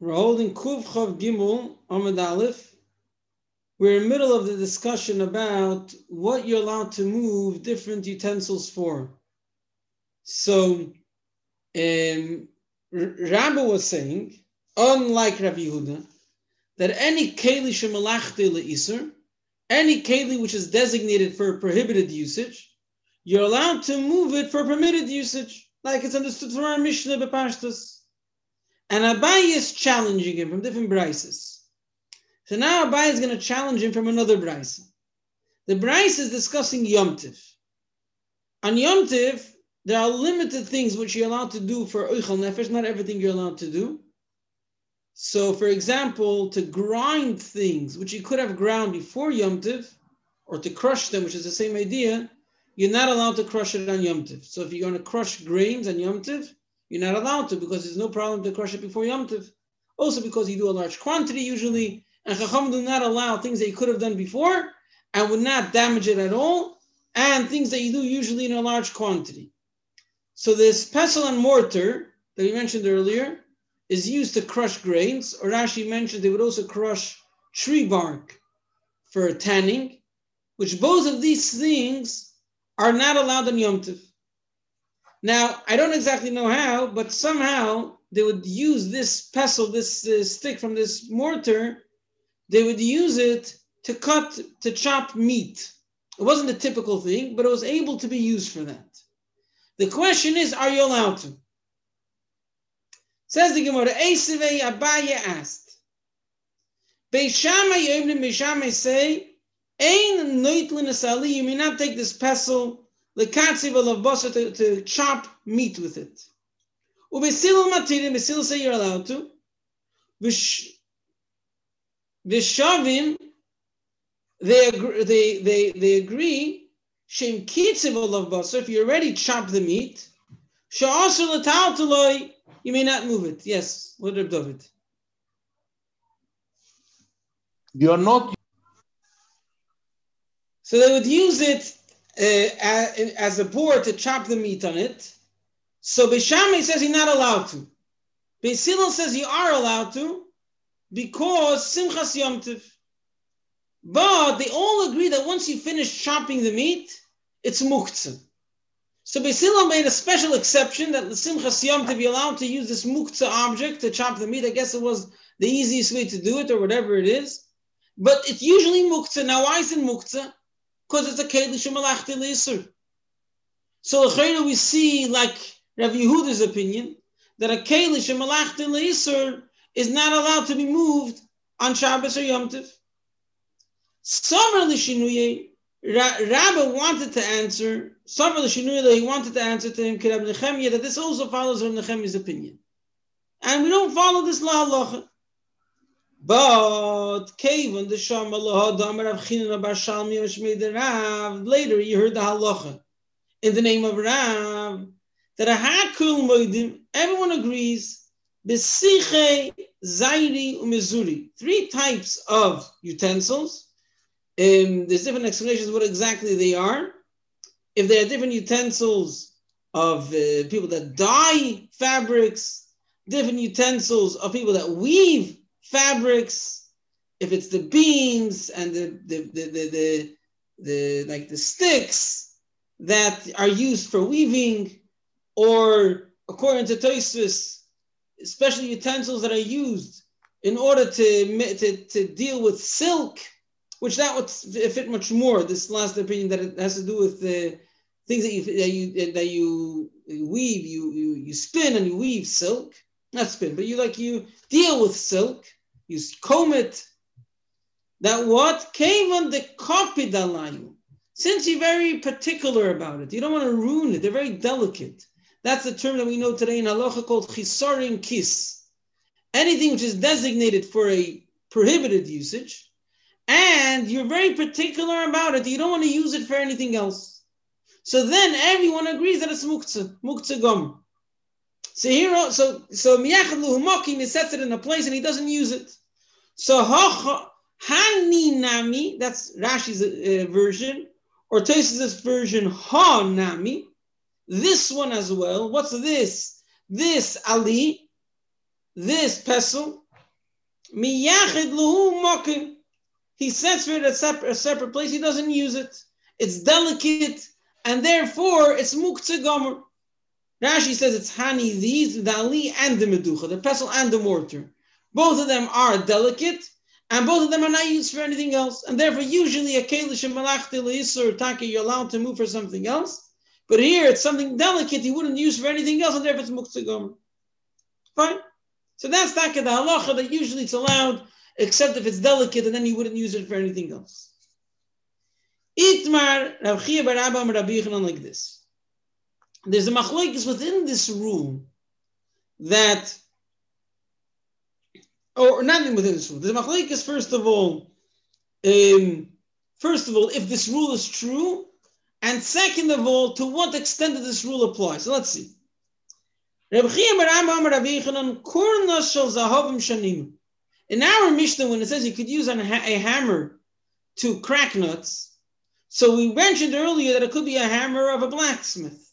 We're holding Kuv Chav Gimel Amid Aleph. We're in the middle of the discussion about what you're allowed to move different utensils for. So, um, was saying, unlike Rabbi Yehuda, that any keli shemalachte le'iser, any keli which is designated for prohibited usage, you're allowed to move it for permitted usage, like it's understood from our Mishnah Bepashtas. And Abai is challenging him from different brises. So now Abai is going to challenge him from another brise. The brise is discussing Yom Tiv. On Yom Tiv, there are limited things which you're allowed to do for Eichel Nefesh, not everything you're allowed to do. So, for example, to grind things which you could have ground before Yom Tiv, or to crush them, which is the same idea, you're not allowed to crush it on Yom Tiv. So if you're going to crush grains on Yom Tiv, you're not allowed to because there's no problem to crush it before Yom Tiv. Also because you do a large quantity usually, and Chacham do not allow things that you could have done before and would not damage it at all, and things that you do usually in a large quantity. So this pestle and mortar that we mentioned earlier is used to crush grains, or Rashi mentioned they would also crush tree bark for tanning, which both of these things are not allowed on Yom Tiv. Now, I don't exactly know how, but somehow they would use this pestle, this uh, stick from this mortar, they would use it to cut, to chop meat. It wasn't a typical thing, but it was able to be used for that. The question is, are you allowed to? Says the Gemara, Eisevei Abaye asked, Beishama Yevnim Beishama say, Ein noitlin asali, you may not take this pestle the katziv of basa to, to chop meat with it. Ubesil matirim, besil say you're allowed to. Vishavim, they agree, they they they agree. Shem kitziv of basa. If you already chop the meat, sha'asur l'tal you may not move it. Yes, what Reb David? You're not. So they would use it Uh, as a board to chop the meat on it. So Bishame says he's not allowed to. Beisilon says you are allowed to because Simchas Yom Tiv. But they all agree that once you finish chopping the meat, it's muktzah. So Beisilon made a special exception that the Simchas Yom Tiv you're allowed to use this muktzah object to chop the meat. I guess it was the easiest way to do it or whatever it is. But it's usually muktzah. Now, why is it muktzah? Because it's a Kedish Malachti Lisur. So we see, like Rav Yehuda's opinion, that a Kedish Malachti Lisur is not allowed to be moved on Shabbos or Yom Tov. Somer Lishinuye, Rabbi wanted to answer, Somer Lishinuye, that he wanted to answer to him, Kirab Nechemia, that this also follows Rav Nechemia's opinion. And we don't follow this law halacha. But Kevin the Shama Damar of Chinan Bar Shalmi Shmei Rav. Later you heard the halacha in the name of Rav that a hakul moedim. Everyone agrees. Besiche, Zairi, Umizuri. Three types of utensils. Um, there's different explanations what exactly they are. If they are different utensils of uh, people that dye fabrics, different utensils of people that weave fabrics, if it's the beams and the the the the, the, the like the sticks that are used for weaving, or according to Tosfos, especially utensils that are used in order to, to, to deal with silk, which that would fit much more. This last opinion that it has to do with the things that you that you that you weave, you you you spin and you weave silk, not spin, but you like you deal with silk you comb it. That what came on the copy dalayu. Since you're very particular about it, you don't want to ruin it. They're very delicate. That's the term that we know today in halacha called chisarim kis. Anything which is designated for a prohibited usage, and you're very particular about it. You don't want to use it for anything else. So then everyone agrees that it's muktzah, muktzah gum. So here, so so miyachad luhumakim, he sets it in a place and he doesn't use it. So hani nami, that's Rashi's uh, version, or Tosfos' version ha nami. This one as well. What's this? This ali, this pestle, Miyachid luhu mokim. He sets for it a separate, a separate place. He doesn't use it. It's delicate, and therefore it's muktzah. Rashi says it's hani these, the ali and the meducha, the pestle and the mortar. Both of them are delicate, and both of them are not used for anything else. And therefore, usually a kelish and leisur taki, you're allowed to move for something else. But here it's something delicate you wouldn't use for anything else, and therefore it's muktzah gomer. Fine. So that's taka the halacha that usually it's allowed, except if it's delicate, and then you wouldn't use it for anything else. Itmar Rav Chia bar Abba Rabbi like this. There's a machlokes within this rule that, or not within this rule. There's a machlokes first of all. Um, first of all, if this rule is true, and second of all, to what extent does this rule apply? So let's see. In our Mishnah, when it says you could use a hammer to crack nuts, so we mentioned earlier that it could be a hammer of a blacksmith.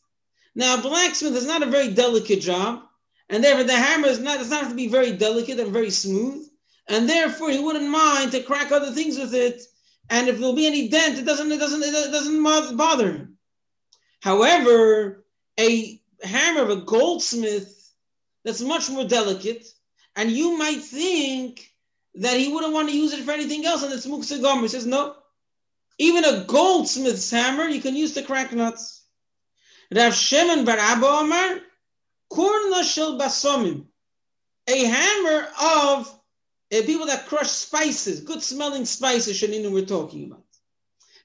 Now, a blacksmith is not a very delicate job, and therefore the hammer is not does not have to be very delicate and very smooth, and therefore he wouldn't mind to crack other things with it. And if there'll be any dent, it doesn't it doesn't it doesn't bother him. However, a hammer of a goldsmith that's much more delicate, and you might think that he wouldn't want to use it for anything else, and it's muksa. He says no. Even a goldsmith's hammer you can use to crack nuts. Rav Shimon bar Abba Omar, kurna shel basomim, a hammer of uh, people that crush spices, good smelling spices, Shaninu we're talking about.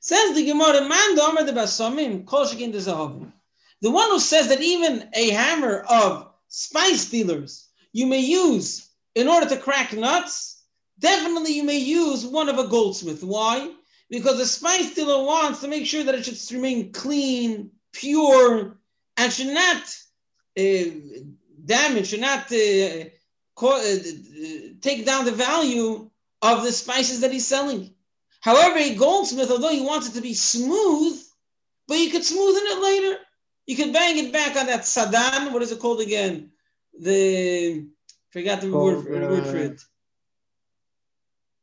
Says the Gemara, man the basomim, kol shekin zahavim. The one who says that even a hammer of spice dealers you may use in order to crack nuts, definitely you may use one of a goldsmith. Why? because the spice dealer wants to make sure that it should remain clean, pure, and should not uh, damage, should not uh, uh, take down the value of the spices that he's selling. However, a goldsmith, although he wants it to be smooth, but you could smoothen it later. You could bang it back on that sadan. What is it called again? The forgot the word, word for it.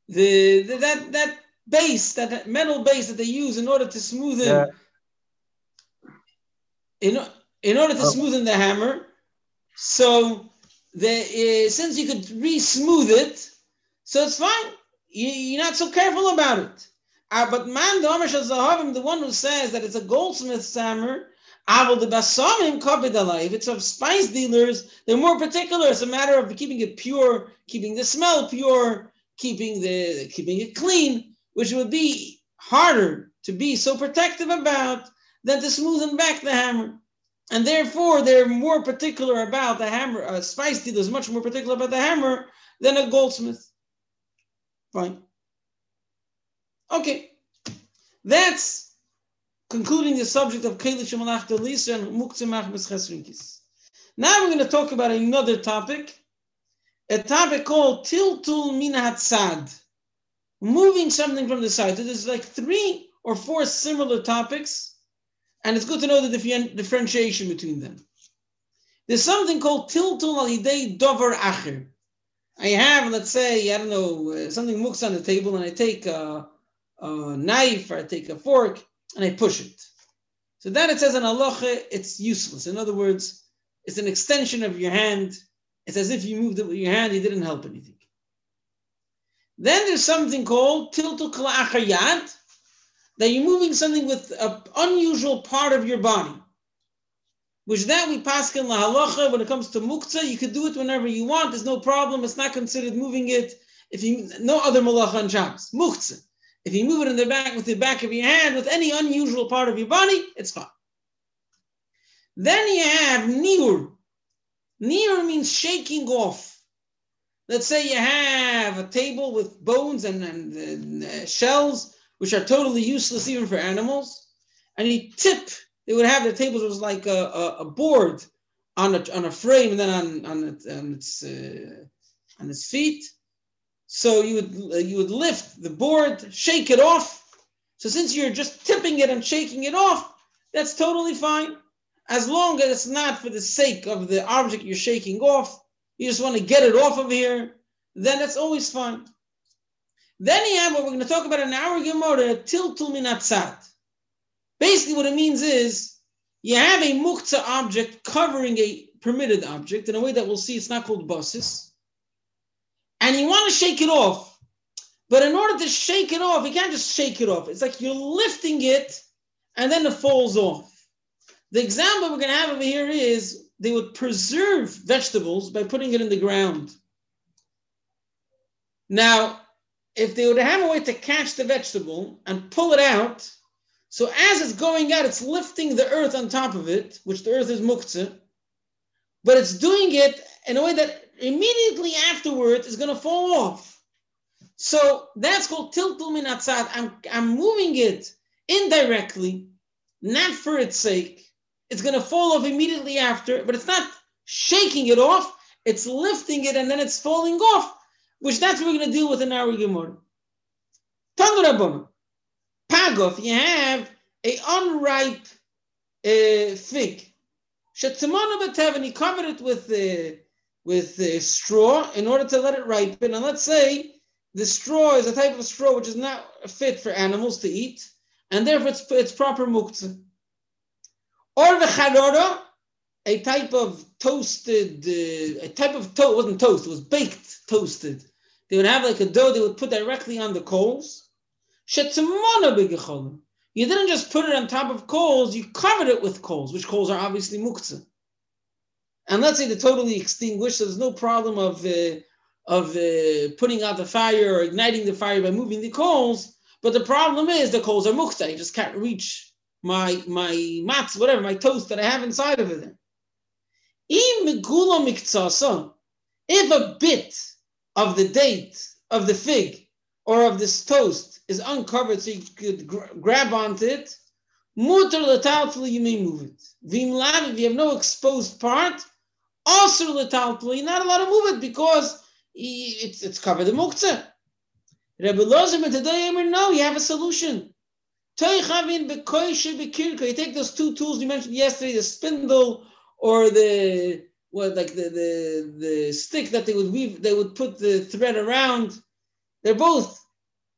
The, the that that base, that metal base that they use in order to smoothen, yeah. In, in order to oh. smoothen the hammer. So the uh, since you could re-smooth it, so it's fine. You, are not so careful about it. Uh, but man, the the one who says that it's a goldsmith's hammer, Aval the basamim If it's of spice dealers, they're more particular. It's a matter of keeping it pure, keeping the smell pure, keeping the keeping it clean which would be harder to be so protective about than to smoothen back the hammer. And therefore, they're more particular about the hammer. A spice dealer is much more particular about the hammer than a goldsmith. Fine. Okay. That's concluding the subject of Kelish Malach Delisa and Muktzimach Mischesrinkis. Now we're going to talk about another topic, a topic called Tiltul Min Hatzad moving something from the side. So there's like three or four similar topics, and it's good to know the differentiation between them. There's something called tiltul al dover acher. I have, let's say, I don't know, uh, something mooks on the table, and I take a, a, knife or I take a fork and I push it. So that it says in halacha, it's useless. In other words, it's an extension of your hand. It's as if you moved it with your hand, it didn't help anything. Then there's something called tiltul kla'achayat, that you're moving something with an unusual part of your body. Which that we pass in lahalacha when it comes to muktzah, you could do it whenever you want. There's no problem. It's not considered moving it. If you no other malacha on Shabbos, muktzah. If you move it in the back with the back of your hand with any unusual part of your body, it's fine. Then you have niur. Niur means shaking off. Let's say you have a table with bones and, and, and uh, shells, which are totally useless even for animals, and you tip. They would have the tables was like a, a, a, board on a, on a frame, and then on on, it, on its uh, on its feet. So you would uh, you would lift the board, shake it off. So since you're just tipping it and shaking it off, that's totally fine, as long as it's not for the sake of the object you're shaking off you just want to get it off of here, then it's always fine. Then you have what we're going to talk about in our Gemara, tiltul minatzat. Basically, what it means is you have a muktzah object covering a permitted object in a way that we'll see it's not called basis, and you want to shake it off. But in order to shake it off, you can't just shake it off. It's like you're lifting it and then it falls off. The example we're going to have over here is they would preserve vegetables by putting it in the ground. Now, if they would have a way to catch the vegetable and pull it out, so as it's going out, it's lifting the earth on top of it, which the earth is muktzah, but it's doing it in a way that immediately afterwards is going to fall off. So that's called tiltul minatzad. I'm, I'm moving it indirectly, not for its sake. It's going to fall off immediately after, but it's not shaking it off. It's lifting it and then it's falling off which that's what we're going to deal with in our Gemara. Tanur Pagof, you have a unripe uh, fig. Shetzimona b'tev, he covered it with uh, with uh, straw in order to let it ripen. And let's say the straw is a type of straw which is not fit for animals to eat, and therefore it's, it's proper muktzah. Or the charora, a type of toasted, uh, a type of toast, wasn't toast, it was baked, toasted. They would have like a dough they would put directly on the coals. You didn't just put it on top of coals, you covered it with coals, which coals are obviously muktzah. And let's say they're totally extinguished, so there's no problem of, uh, of uh, putting out the fire or igniting the fire by moving the coals. But the problem is the coals are muktzah. You just can't reach my my mats, whatever, my toast that I have inside of it. If a bit of the date of the fig or of this toast is uncovered so you could gr- grab onto it, mutter letaltli, you may move it. Vimlav, if you have no exposed part, also letaltli, you're not allowed to move it because it's, it's covered in muktzah. Rebbe Lozim and today no, you have a solution. You take those two tools you mentioned yesterday, the spindle or the what like the, the the stick that they would weave, they would put the thread around. They're both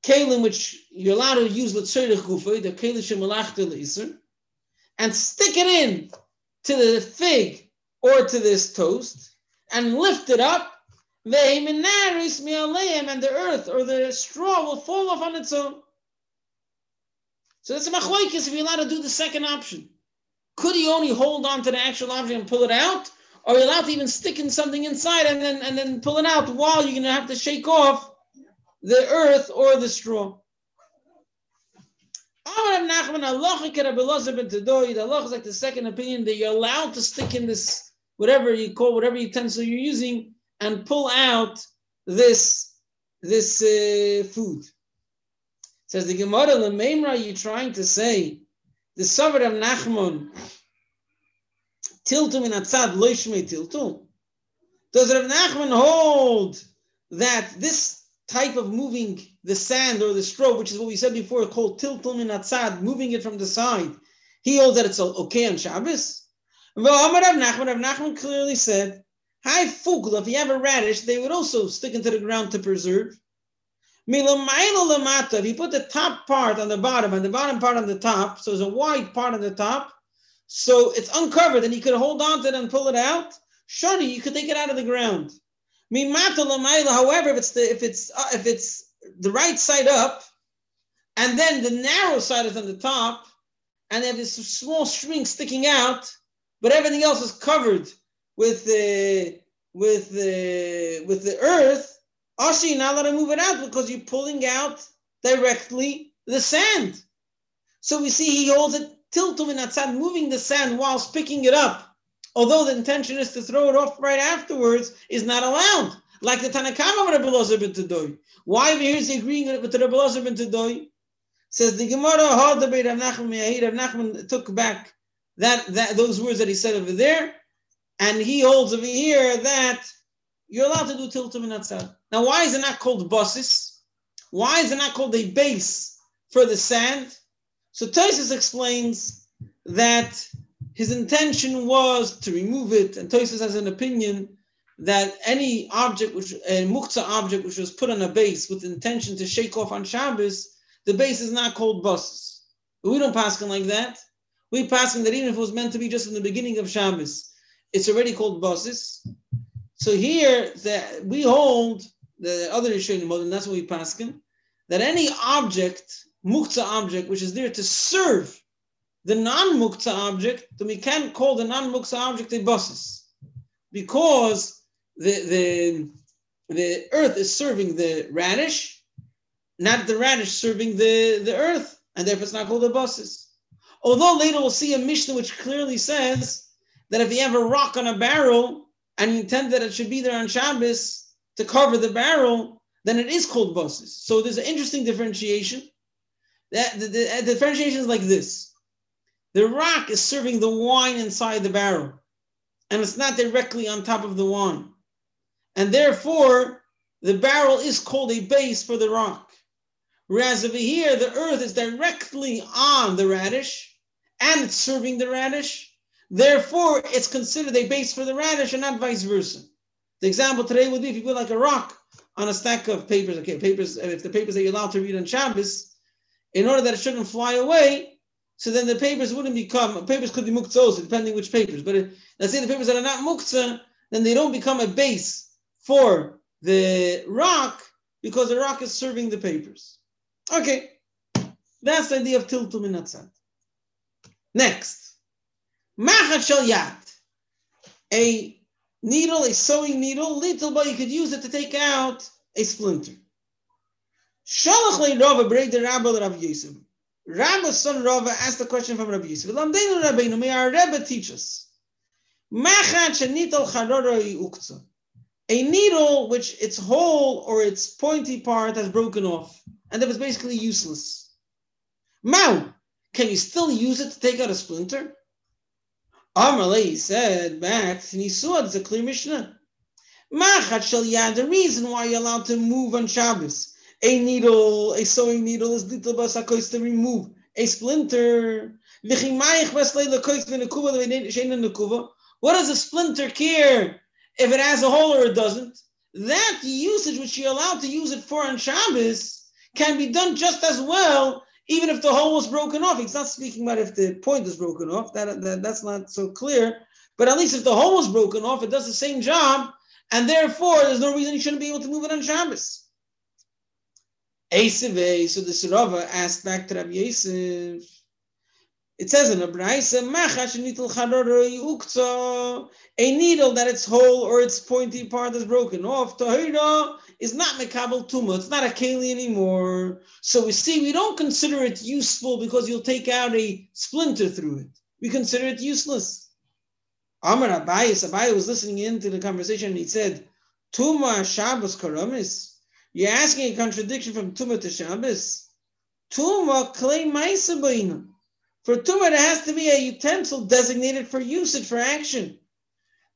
kalim which you're allowed to use l'tzorich gufa, the kalim shemalachta and stick it in to the fig or to this toast and lift it up. And the earth or the straw will fall off on its own. So that's a machlokes if you're allowed to do the second option. Could he only hold on to the actual object and pull it out? Or you're allowed to even stick in something inside and then and then pull it out while you're gonna have to shake off the earth or the straw. Allah is like the second opinion that you're allowed to stick in this, whatever you call, whatever utensil you're using, and pull out this, this uh, food. Says the Gemara, Lememra, you're trying to say, the Savar of Nachman tiltul min hatzad loishme tiltum. Does Rav Nachman hold that this type of moving the sand or the straw, which is what we said before, called tiltul min hatzad, moving it from the side, he holds that it's okay on Shabbos? Well, Rav Nachman, Rav Nachman clearly said, Hi, fugla, if you have a radish, they would also stick into the ground to preserve. If you put the top part on the bottom and the bottom part on the top, so there's a wide part on the top, so it's uncovered and you could hold on to it and pull it out. Shani, you could take it out of the ground. However, if it's the if it's uh, if it's the right side up, and then the narrow side is on the top, and they have this small string sticking out, but everything else is covered with the with the with the earth. Also, you're not allowed to move it out because you're pulling out directly the sand. So we see he holds it tiltul min hatzad, moving the sand whilst picking it up, although the intention is to throw it off right afterwards, is not allowed. Like the Tanakama of Rebbe Lozer ben Tedoy. Why here is he agreeing with Rebbe Lozer ben Tedoy? Says the Gemara, Rav Nachman Rav Nachman took back that, that those words that he said over there, and he holds over here that you're allowed to do tiltul min hatzad. Now, why is it not called basis? Why is it not called a base for the sand? So Tosfos explains that his intention was to remove it, and Tosfos has an opinion that any object, which a muktzah object, which was put on a base with intention to shake off on Shabbos, the base is not called buses. We don't pass like that. We pass that even if it was meant to be just in the beginning of Shabbos, it's already called buses. So here, that we hold the other issue in modern, that's what we pass that any object, muktzah object, which is there to serve the non-muktzah object, then we can't call the non-muktzah object a buses because the, the, the earth is serving the radish, not the radish serving the, the earth, and therefore it's not called a buses. Although later we'll see a Mishnah which clearly says that if you have a rock on a barrel and you intend that it should be there on Shabbos to cover the barrel, then it is called buses. So there's an interesting differentiation. That the, the, uh, the differentiation is like this: the rock is serving the wine inside the barrel, and it's not directly on top of the wine, and therefore the barrel is called a base for the rock. Whereas over here, the earth is directly on the radish, and it's serving the radish. Therefore, it's considered a base for the radish, and not vice versa. The example today would be if you put like a rock on a stack of papers. Okay, papers. If the papers that you're allowed to read on Shabbos, in order that it shouldn't fly away, so then the papers wouldn't become papers could be muktzah depending which papers. But if, let's say the papers that are not muktzah, then they don't become a base for the rock because the rock is serving the papers. Okay, that's the idea of tiltum in that Next, machat shel yad, a needle, a sewing needle, little, but you could use it to take out a splinter. Shalach le Rava break the Rabbi Rav Yosef. Rabbi's son Rava asked the question from Rav Yosef. Lamdeinu Rabbeinu, may our Rebbe teach us. Machat shenital charora uktzah. A needle which its hole or its pointy part has broken off, and that was basically useless. Mau, can you still use it to take out a splinter? Amalei said back, saw it's a clear Mishnah. Machat shel yad, the reason why you're allowed to move on Shabbos. A needle, a sewing needle is little basakos to remove a splinter. What does a splinter care if it has a hole or it doesn't? That usage which you're allowed to use it for on Shabbos can be done just as well even if the hole was broken off. He's not speaking about if the point is broken off. That, that that's not so clear. But at least if the hole was broken off, it does the same job, and therefore there's no reason you shouldn't be able to move it on Shabbos. Eiseve, so the Sarava asked back to Rabbi Yosef. It says in a brayse, a needle that its hole or its pointy part is broken off. Tahira is not mekabel tuma. It's not a keli anymore. So we see we don't consider it useful because you'll take out a splinter through it. We consider it useless. Amar Abayis, Abayis was listening into the conversation and he said, Tuma Shabbos Karamis. You're asking a contradiction from Tuma to Shabbos. Tuma claim Maisabainam. For tumah, there has to be a utensil designated for usage, for action.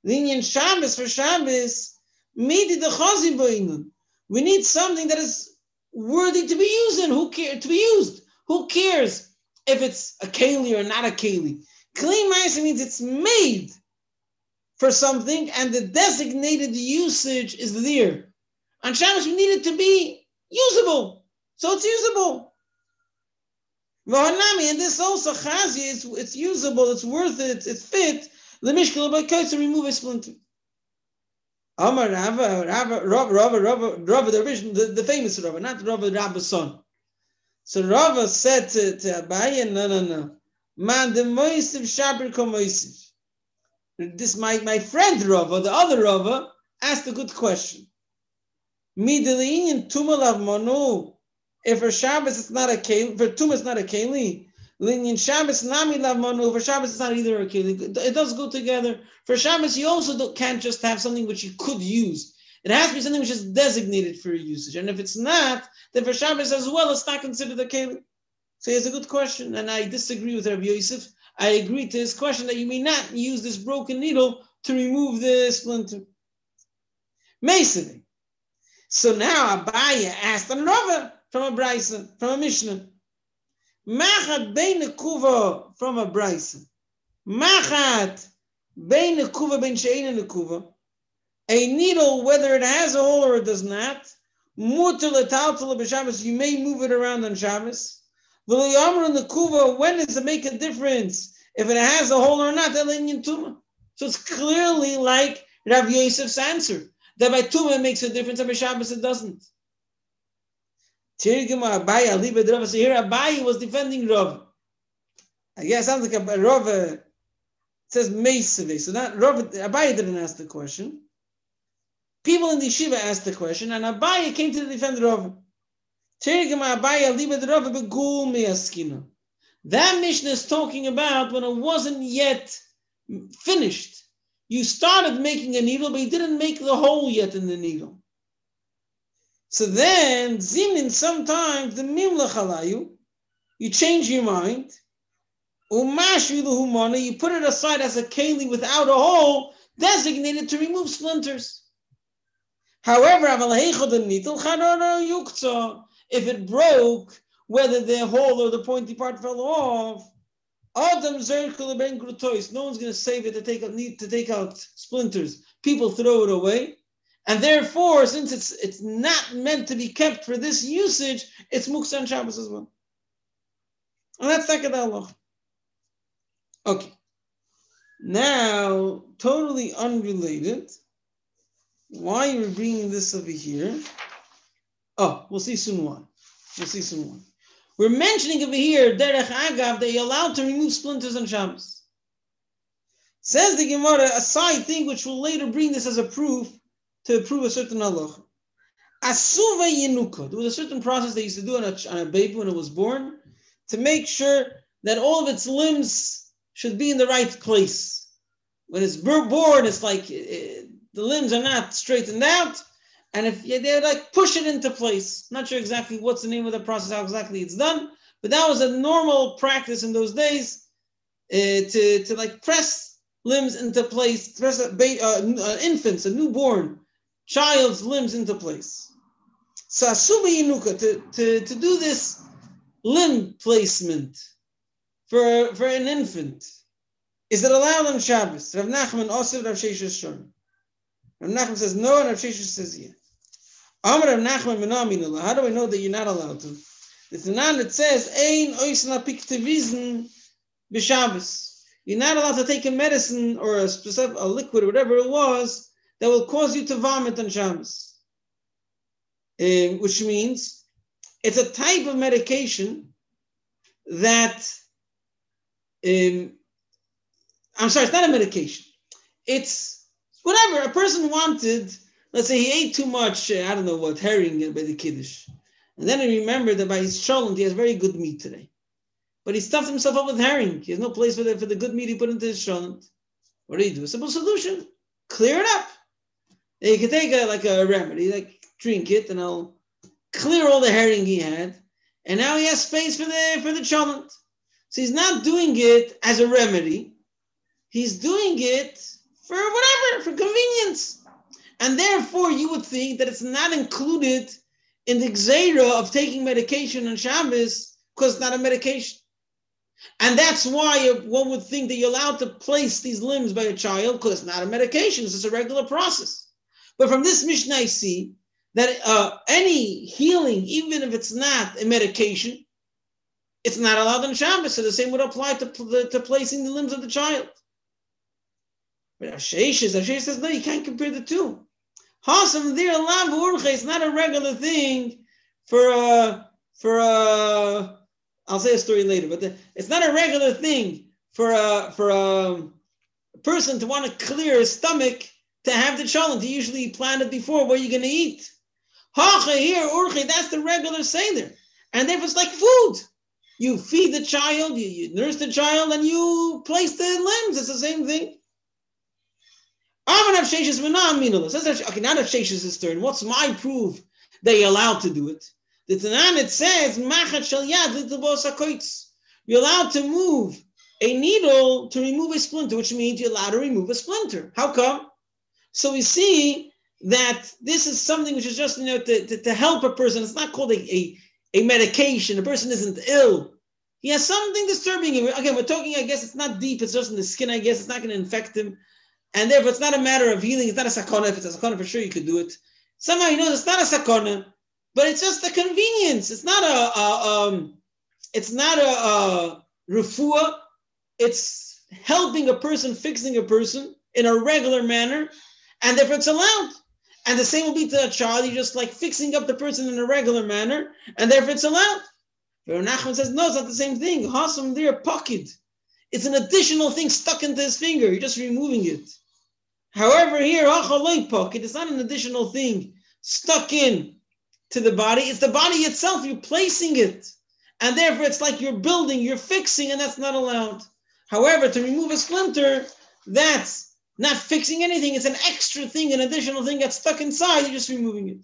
Linyan Shabbos for Shabbos, midi the We need something that is worthy to be used in. Who care to be used? Who cares if it's a keli or not a keli? Kli ma'isa means it's made for something, and the designated usage is there. On Shabbos, we need it to be usable, so it's usable. Vahanami, and this also chazi, it's, it's usable, it's worth it, it's fit. The mishkal by to remove a splinter. Amar Rava, Rava, Rava, Rava, Rava, Rava, the original, the, the famous Rava, not Rava, Rava's son. So Rava said to, to no, no, no. Man, the Moisiv Shabir Moisiv. This my, my friend Rava, the other Rava, asked a good question. Midilin Tumalav Manu if for Shabbos it's not a keli, for Tum it's not a keli. In Shabbos nami lavmanu. For Shabbos it's not either a keli. It does go together. For Shabbos you also can't just have something which you could use. It has to be something which is designated for usage. And if it's not, then for Shabbos as well, it's not considered a keli. So has a good question, and I disagree with Rabbi Yosef. I agree to his question that you may not use this broken needle to remove the splinter. Mason. So now Abaya asked another from a brisa, from a Mishnah. Machat bein kuva from a brisa. Machat bein kuva bein shein kuva. a needle, whether it has a hole or it does not, mutter letaltal b'Shabbos, you may move it around on Shabbos. V'lo in the kuva, when does it make a difference if it has a hole or not? So it's clearly like Rav Yosef's answer that by Tuma makes a difference, and by Shabbos it doesn't. Here Abaye was defending Rav. I guess sounds like a Rav. It says Meisave. So that Rav Abaye didn't ask the question. People in the yeshiva asked the question, and Abaye came to defend Rav. That mission is talking about when it wasn't yet finished. You started making a needle, but you didn't make the hole yet in the needle. So then, zimin, sometimes the mimlach alayu, you change your mind, umashvi you put it aside as a keli without a hole, designated to remove splinters. However, if it broke, whether the hole or the pointy part fell off, Adam no one's going to save it to take out need to take out splinters. People throw it away. And therefore, since it's it's not meant to be kept for this usage, it's Muksan Shabbos as well. And that's Takad Allah. Okay. Now, totally unrelated. Why are we bringing this over here? Oh, we'll see soon why. We'll see soon why. We're mentioning over here, Derech Agav, that you're allowed to remove splinters on Shabbos. Says the Gemara, a side thing which will later bring this as a proof to prove a certain halacha. Asuva yenuka. There was a certain process they used to do on a, on a baby when it was born to make sure that all of its limbs should be in the right place. When it's born, it's like uh, the limbs are not straightened out, and if yeah, they like push it into place. Not sure exactly what's the name of the process, how exactly it's done, but that was a normal practice in those days uh, to to like press limbs into place, press a ba- uh, uh, infants, a newborn child's limbs into place. So inuka to, to, to do this limb placement for, for an infant. Is it allowed on Shabbos? Rav Nachman also Rav Sheshes. Rav Nachman says no, and Rav Sheshes says yeah. Amar Rav Nachman. How do I know that you're not allowed to? It's an that says ein oisna piktivizn b'Shabbos. You're not allowed to take a medicine or a specific a liquid or whatever it was that will cause you to vomit on Shabbos, um, which means it's a type of medication that, um, I'm sorry, it's not a medication. It's whatever a person wanted. Let's say he ate too much, uh, I don't know what, herring by the Kiddush. And then he remembered that by his shalom, he has very good meat today. But he stuffed himself up with herring. He has no place for the, for the good meat he put into his shalom. What do you do? A simple solution. Clear it up. You can take a, like a remedy, like drink it, and I'll clear all the herring he had, and now he has space for the for the cholent. So he's not doing it as a remedy; he's doing it for whatever, for convenience. And therefore, you would think that it's not included in the xera of taking medication on Shabbos because it's not a medication. And that's why one would think that you're allowed to place these limbs by a child because it's not a medication, it's just a regular process. But from this Mishnah, I see that uh, any healing, even if it's not a medication, it's not allowed on Shabbos. So the same would apply to, to, to placing the limbs of the child. But Ashesh says, no, you can't compare the two. It's not a regular thing for a, uh, for a, uh, I'll say a story later, but the, it's not a regular thing for a, for a person to want to clear his stomach to have the cholent. He usually planned it before what you're going to eat. Hacha here, urche, that's the regular seder. And therefore it's like food. You feed the child, you, you nurse the child, and you place the limbs. It's the same thing. Okay, now that Sheshes is turn, what's my proof that you're allowed to do it? The Tanan it says, You're allowed to move a needle to remove a splinter, which means you're allowed to remove a splinter. How come? So we see that this is something which is just you know to, to, to help a person. It's not called a, a, a medication. A person isn't ill. He has something disturbing him. Again, we're talking, I guess it's not deep, it's just in the skin, I guess. It's not going to infect him. And therefore it's not a matter of healing. It's not a sakona. If it's a sakona, for sure you could do it. Somehow he knows it's not a sakona, but it's just a convenience. It's not a, a um, it's not a, a refuah. It's helping a person, fixing a person in a regular manner, and therefore it's allowed. And the same will be to a child. You're just like fixing up the person in a regular manner, and therefore it's allowed. But Nachman says, no, it's not the same thing. Hasam there, pocket. It's an additional thing stuck into his finger. You're just removing it. However, here, pocket, it's not an additional thing stuck in to the body. It's the body itself. You're placing it. And therefore, it's like you're building, you're fixing, and that's not allowed. However, to remove a splinter, that's not fixing anything. It's an extra thing, an additional thing that's stuck inside. You're just removing it.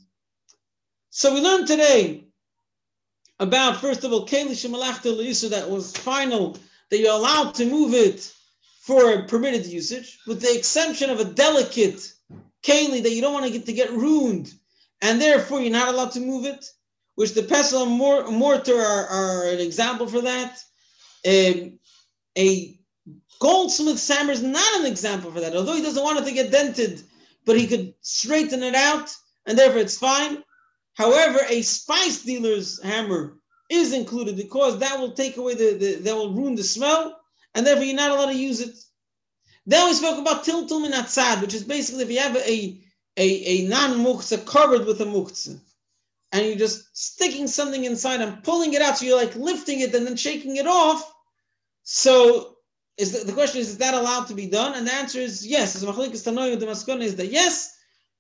So we learned today about, first of all, Keli Shemalachta that was final, that you're allowed to move it for permitted usage, with the exception of a delicate Keli that you don't want to get to get ruined, and therefore you're not allowed to move it, which the pestle and mortar are, are an example for that. Um, a goldsmith hammer is not an example for that. Although he doesn't want it to get dented, but he could straighten it out, and therefore it's fine. However, a spice dealer's hammer is included because that will take away the, the that will ruin the smell, and therefore you're not allowed to use it. Then we spoke about tiltul min hatzad, which is basically if you have a a, a non-muktzah covered with a muktzah, and you're just sticking something inside and pulling it out, so you're like lifting it and then shaking it off. So is the, the question is, is that allowed to be done? And the answer is yes. As Machalikas Tanoim the is that yes,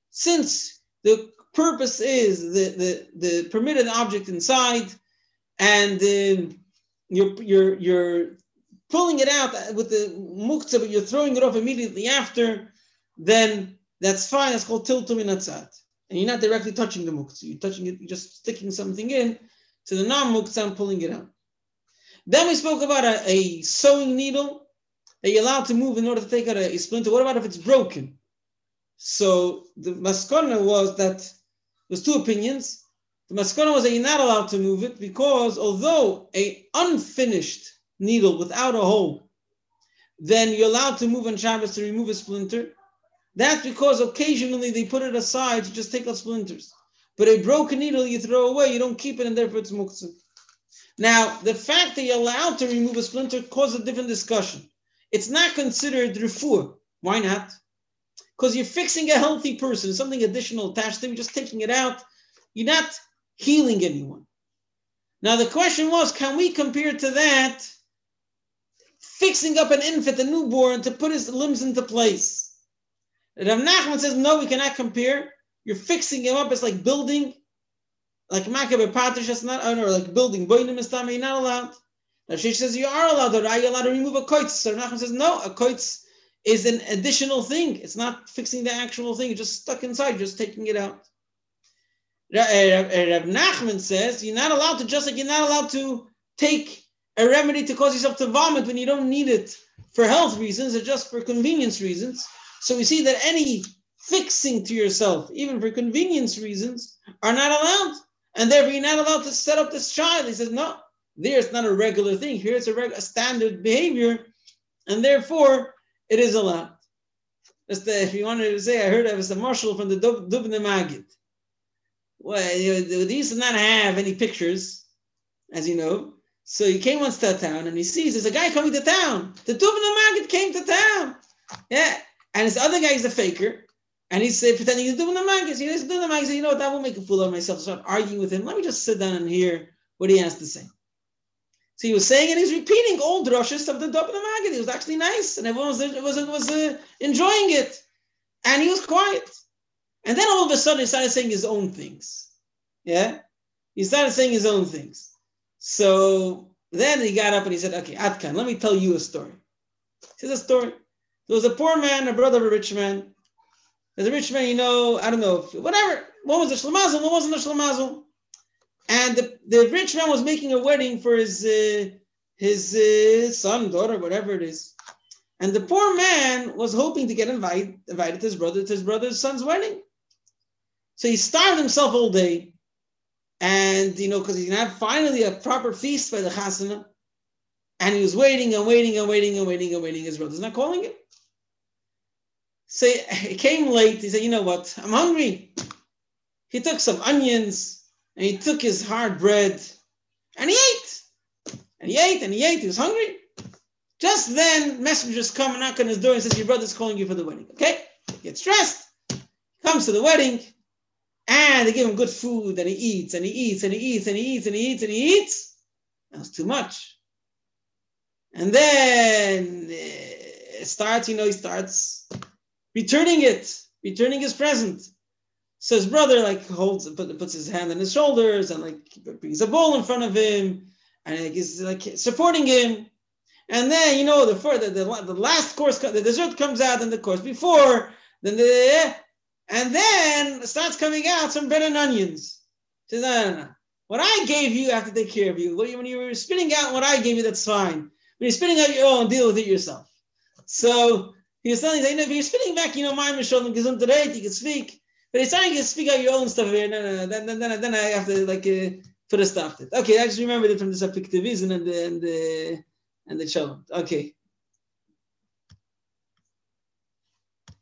since the purpose is the, the, the permitted object inside, and uh, you're, you're, you're pulling it out with the muktzah, but you're throwing it off immediately after, then that's fine. It's called tiltul min hatzad. And you're not directly touching the muktzah. You're touching it, you're just sticking something in to the non-muktzah and pulling it out. Then we spoke about a, a, sewing needle that you're allowed to move in order to take out a, a splinter. What about if it's broken? So the maskana was that there's two opinions. The maskana was that you're not allowed to move it because although a unfinished needle without a hole, then you're allowed to move on Shabbos to remove a splinter. That's because occasionally they put it aside to just take out splinters. But a broken needle you throw away, you don't keep it, and therefore it's muktzah. Now, the fact that you're allowed to remove a splinter causes a different discussion. It's not considered refuah. Why not? Because you're fixing a healthy person, something additional attached to him, just taking it out. You're not healing anyone. Now, the question was can we compare to that fixing up an infant, a newborn, to put his limbs into place? Rav Nachman says, no, we cannot compare. You're fixing him up. It's like building, like Makabe Patish, not, or like building. Boinim Istama, you're not allowed. Rav Sheish says, you are allowed. Are you allowed to remove a koitz? So Rav Nachman says, no, a koitz is an additional thing. It's not fixing the actual thing. It's just stuck inside, just taking it out. Eh, eh, Rav Nachman says you're not allowed to just like you're not allowed to take a remedy to cause yourself to vomit when you don't need it for health reasons or just for convenience reasons. So we see that any fixing to yourself, even for convenience reasons, are not allowed. And therefore, you're not allowed to set up this child. He says, no, there it's not a regular thing. Here it's a, reg- a standard behavior. And therefore, it is allowed. Just the, if you wanted to say, I heard of a marshal from the Dubne Magid. Well, they used to not have any pictures, as you know. So he came once to town and he sees there's a guy coming to town. The Dubne Magid came to town. Yeah. And this other guy is a faker. And he's uh, pretending he's doing the magid. He says, doing the magid. You know what? That will make a fool of myself. So I'm arguing with him. Let me just sit down and hear what he has to say. So he was saying, and he's repeating old drushes of the Dubna Magid. It was actually nice, and everyone was was was uh, enjoying it, and he was quiet. And then all of a sudden, he started saying his own things. Yeah, he started saying his own things. So then he got up and he said, "Okay, Atkan, let me tell you a story." He says a story. There was a poor man, a brother of a rich man. There's a rich man, you know, I don't know, whatever. One was a shlemazel, one wasn't a shlemazel and the, the rich man was making a wedding for his uh, his uh, son, daughter, whatever it is. And the poor man was hoping to get invited, invited to his brother to his brother's son's wedding. So he starved himself all day, and you know, because he's gonna have finally a proper feast by the chasana, and he was waiting and waiting and waiting and waiting and waiting. His brother's not calling him. So he came late. He said, "You know what? I'm hungry." He took some onions and he took his hard bread and he ate. And he ate and he ate. He was hungry. Just then, messengers come and knock on his door and says, "Your brother's calling you for the wedding." Okay, he gets dressed, comes to the wedding, and they give him good food, and he eats and he eats and he eats and he eats and he eats and he eats. That's too much. And then eh, it starts, you know, he starts returning it, returning his present. So his brother like holds, put, puts his hand on his shoulders and like brings a bowl in front of him, and like, he's like supporting him. And then you know the further the, the last course, the dessert comes out in the course before, then the and then starts coming out some bread and onions. Says no, no, no. What I gave you, I have to take care of you. When you were spitting out what I gave you, that's fine. When you're spitting out your own, deal with it yourself. So he was telling me, if you're spitting back, you know, my Mishalom Gesundheit, you can speak. But he's trying to speak out your own stuff here. No, no, no. Then, then, then, then I have to like uh, put a stop to it. Okay, I just remembered it from this Apiktivizin and the and the and the Shalom. Okay.